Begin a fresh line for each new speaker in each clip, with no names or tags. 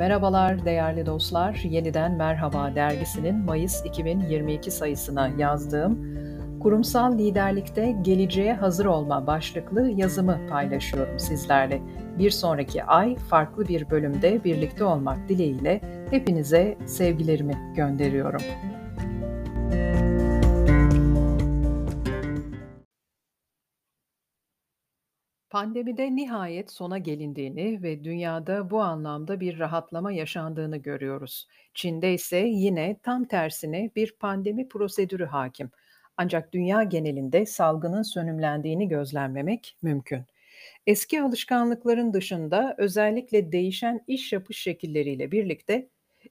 Merhabalar değerli dostlar. Yeniden Merhaba dergisinin Mayıs 2022 sayısına yazdığım Kurumsal Liderlikte Geleceğe Hazır Olma başlıklı yazımı paylaşıyorum sizlerle. Bir sonraki ay farklı bir bölümde birlikte olmak dileğiyle hepinize sevgilerimi gönderiyorum. Pandemide nihayet sona gelindiğini ve dünyada bu anlamda bir rahatlama yaşandığını görüyoruz. Çin'de ise yine tam tersine bir pandemi prosedürü hakim. Ancak dünya genelinde salgının sönümlendiğini gözlemlemek mümkün. Eski alışkanlıkların dışında özellikle değişen iş yapış şekilleriyle birlikte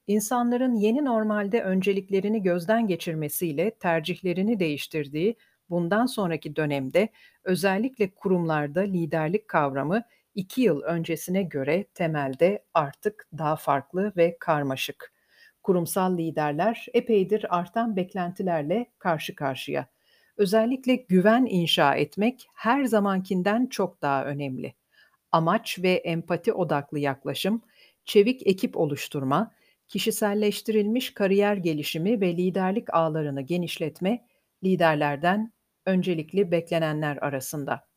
insanların yeni normalde önceliklerini gözden geçirmesiyle tercihlerini değiştirdiği bundan sonraki dönemde özellikle kurumlarda liderlik kavramı iki yıl öncesine göre temelde artık daha farklı ve karmaşık. Kurumsal liderler epeydir artan beklentilerle karşı karşıya. Özellikle güven inşa etmek her zamankinden çok daha önemli. Amaç ve empati odaklı yaklaşım, çevik ekip oluşturma, kişiselleştirilmiş kariyer gelişimi ve liderlik ağlarını genişletme liderlerden öncelikli beklenenler arasında.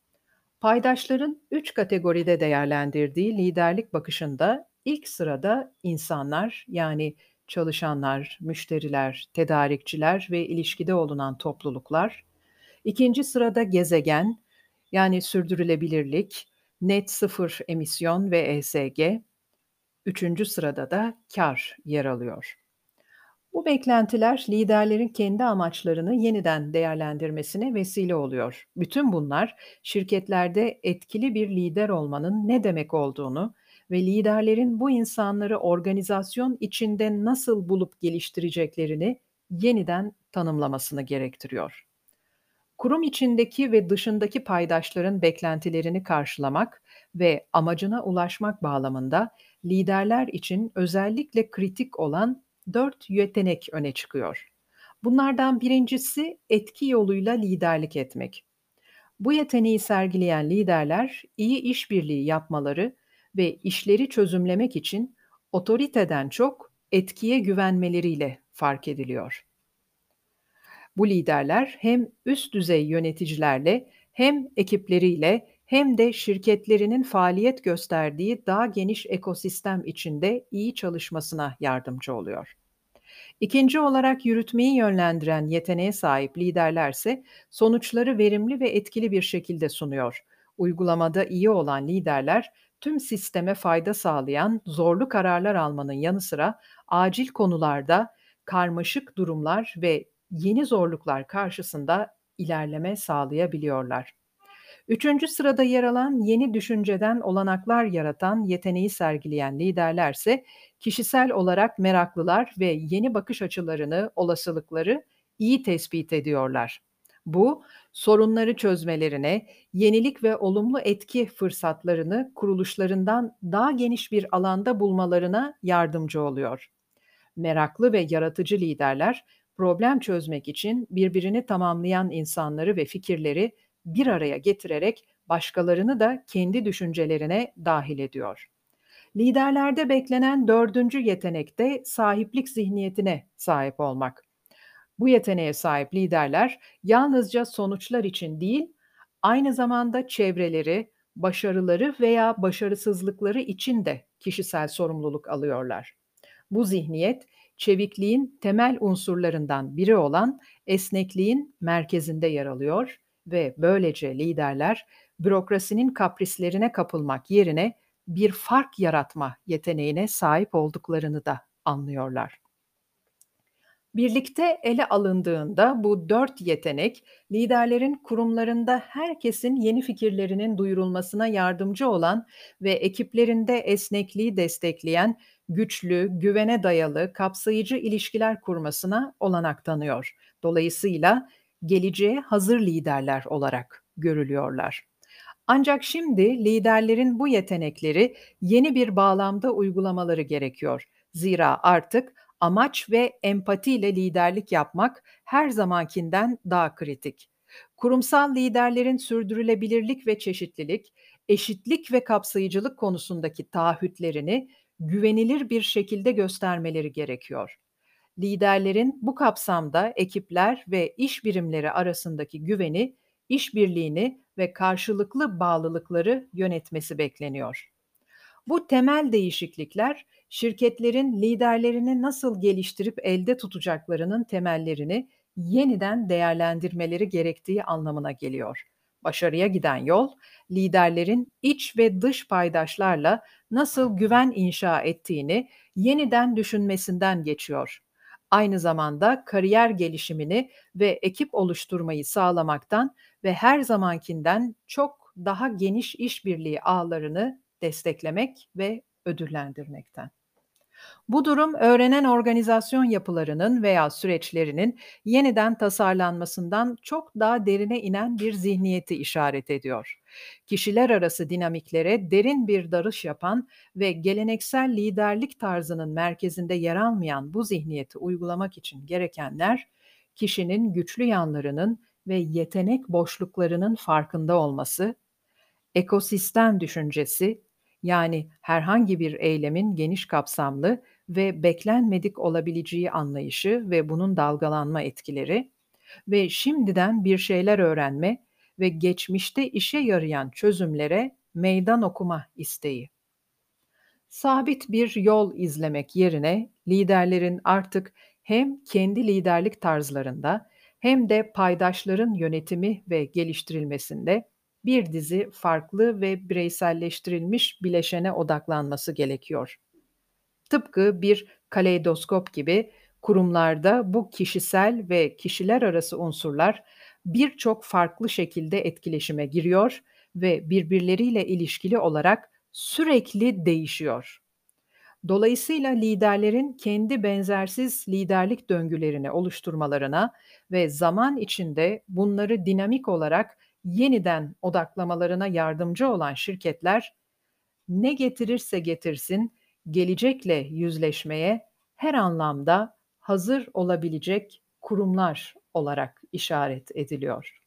Paydaşların üç kategoride değerlendirdiği liderlik bakışında ilk sırada insanlar yani çalışanlar, müşteriler, tedarikçiler ve ilişkide olunan topluluklar, ikinci sırada gezegen yani sürdürülebilirlik, net sıfır emisyon ve ESG, üçüncü sırada da kar yer alıyor. Bu beklentiler liderlerin kendi amaçlarını yeniden değerlendirmesine vesile oluyor. Bütün bunlar şirketlerde etkili bir lider olmanın ne demek olduğunu ve liderlerin bu insanları organizasyon içinde nasıl bulup geliştireceklerini yeniden tanımlamasını gerektiriyor. Kurum içindeki ve dışındaki paydaşların beklentilerini karşılamak ve amacına ulaşmak bağlamında liderler için özellikle kritik olan dört yetenek öne çıkıyor. Bunlardan birincisi etki yoluyla liderlik etmek. Bu yeteneği sergileyen liderler iyi işbirliği yapmaları ve işleri çözümlemek için otoriteden çok etkiye güvenmeleriyle fark ediliyor. Bu liderler hem üst düzey yöneticilerle hem ekipleriyle hem de şirketlerinin faaliyet gösterdiği daha geniş ekosistem içinde iyi çalışmasına yardımcı oluyor. İkinci olarak yürütmeyi yönlendiren yeteneğe sahip liderlerse sonuçları verimli ve etkili bir şekilde sunuyor. Uygulamada iyi olan liderler tüm sisteme fayda sağlayan zorlu kararlar almanın yanı sıra acil konularda karmaşık durumlar ve yeni zorluklar karşısında ilerleme sağlayabiliyorlar. Üçüncü sırada yer alan yeni düşünceden olanaklar yaratan yeteneği sergileyen liderlerse kişisel olarak meraklılar ve yeni bakış açılarını, olasılıkları iyi tespit ediyorlar. Bu, sorunları çözmelerine, yenilik ve olumlu etki fırsatlarını kuruluşlarından daha geniş bir alanda bulmalarına yardımcı oluyor. Meraklı ve yaratıcı liderler, problem çözmek için birbirini tamamlayan insanları ve fikirleri bir araya getirerek başkalarını da kendi düşüncelerine dahil ediyor. Liderlerde beklenen dördüncü yetenek de sahiplik zihniyetine sahip olmak. Bu yeteneğe sahip liderler yalnızca sonuçlar için değil, aynı zamanda çevreleri, başarıları veya başarısızlıkları için de kişisel sorumluluk alıyorlar. Bu zihniyet çevikliğin temel unsurlarından biri olan esnekliğin merkezinde yer alıyor ve böylece liderler bürokrasinin kaprislerine kapılmak yerine bir fark yaratma yeteneğine sahip olduklarını da anlıyorlar. Birlikte ele alındığında bu dört yetenek liderlerin kurumlarında herkesin yeni fikirlerinin duyurulmasına yardımcı olan ve ekiplerinde esnekliği destekleyen güçlü, güvene dayalı, kapsayıcı ilişkiler kurmasına olanak tanıyor. Dolayısıyla geleceğe hazır liderler olarak görülüyorlar. Ancak şimdi liderlerin bu yetenekleri yeni bir bağlamda uygulamaları gerekiyor. Zira artık amaç ve empatiyle liderlik yapmak her zamankinden daha kritik. Kurumsal liderlerin sürdürülebilirlik ve çeşitlilik, eşitlik ve kapsayıcılık konusundaki taahhütlerini güvenilir bir şekilde göstermeleri gerekiyor. Liderlerin bu kapsamda ekipler ve iş birimleri arasındaki güveni, işbirliğini ve karşılıklı bağlılıkları yönetmesi bekleniyor. Bu temel değişiklikler şirketlerin liderlerini nasıl geliştirip elde tutacaklarının temellerini yeniden değerlendirmeleri gerektiği anlamına geliyor. Başarıya giden yol, liderlerin iç ve dış paydaşlarla nasıl güven inşa ettiğini yeniden düşünmesinden geçiyor. Aynı zamanda kariyer gelişimini ve ekip oluşturmayı sağlamaktan ve her zamankinden çok daha geniş işbirliği ağlarını desteklemek ve ödüllendirmekten. Bu durum öğrenen organizasyon yapılarının veya süreçlerinin yeniden tasarlanmasından çok daha derine inen bir zihniyeti işaret ediyor. Kişiler arası dinamiklere derin bir darış yapan ve geleneksel liderlik tarzının merkezinde yer almayan bu zihniyeti uygulamak için gerekenler, kişinin güçlü yanlarının ve yetenek boşluklarının farkında olması, ekosistem düşüncesi, yani herhangi bir eylemin geniş kapsamlı ve beklenmedik olabileceği anlayışı ve bunun dalgalanma etkileri ve şimdiden bir şeyler öğrenme ve geçmişte işe yarayan çözümlere meydan okuma isteği. Sabit bir yol izlemek yerine liderlerin artık hem kendi liderlik tarzlarında hem de paydaşların yönetimi ve geliştirilmesinde bir dizi farklı ve bireyselleştirilmiş bileşene odaklanması gerekiyor. Tıpkı bir kaleidoskop gibi kurumlarda bu kişisel ve kişiler arası unsurlar birçok farklı şekilde etkileşime giriyor ve birbirleriyle ilişkili olarak sürekli değişiyor. Dolayısıyla liderlerin kendi benzersiz liderlik döngülerini oluşturmalarına ve zaman içinde bunları dinamik olarak yeniden odaklamalarına yardımcı olan şirketler ne getirirse getirsin gelecekle yüzleşmeye her anlamda hazır olabilecek kurumlar olarak işaret ediliyor.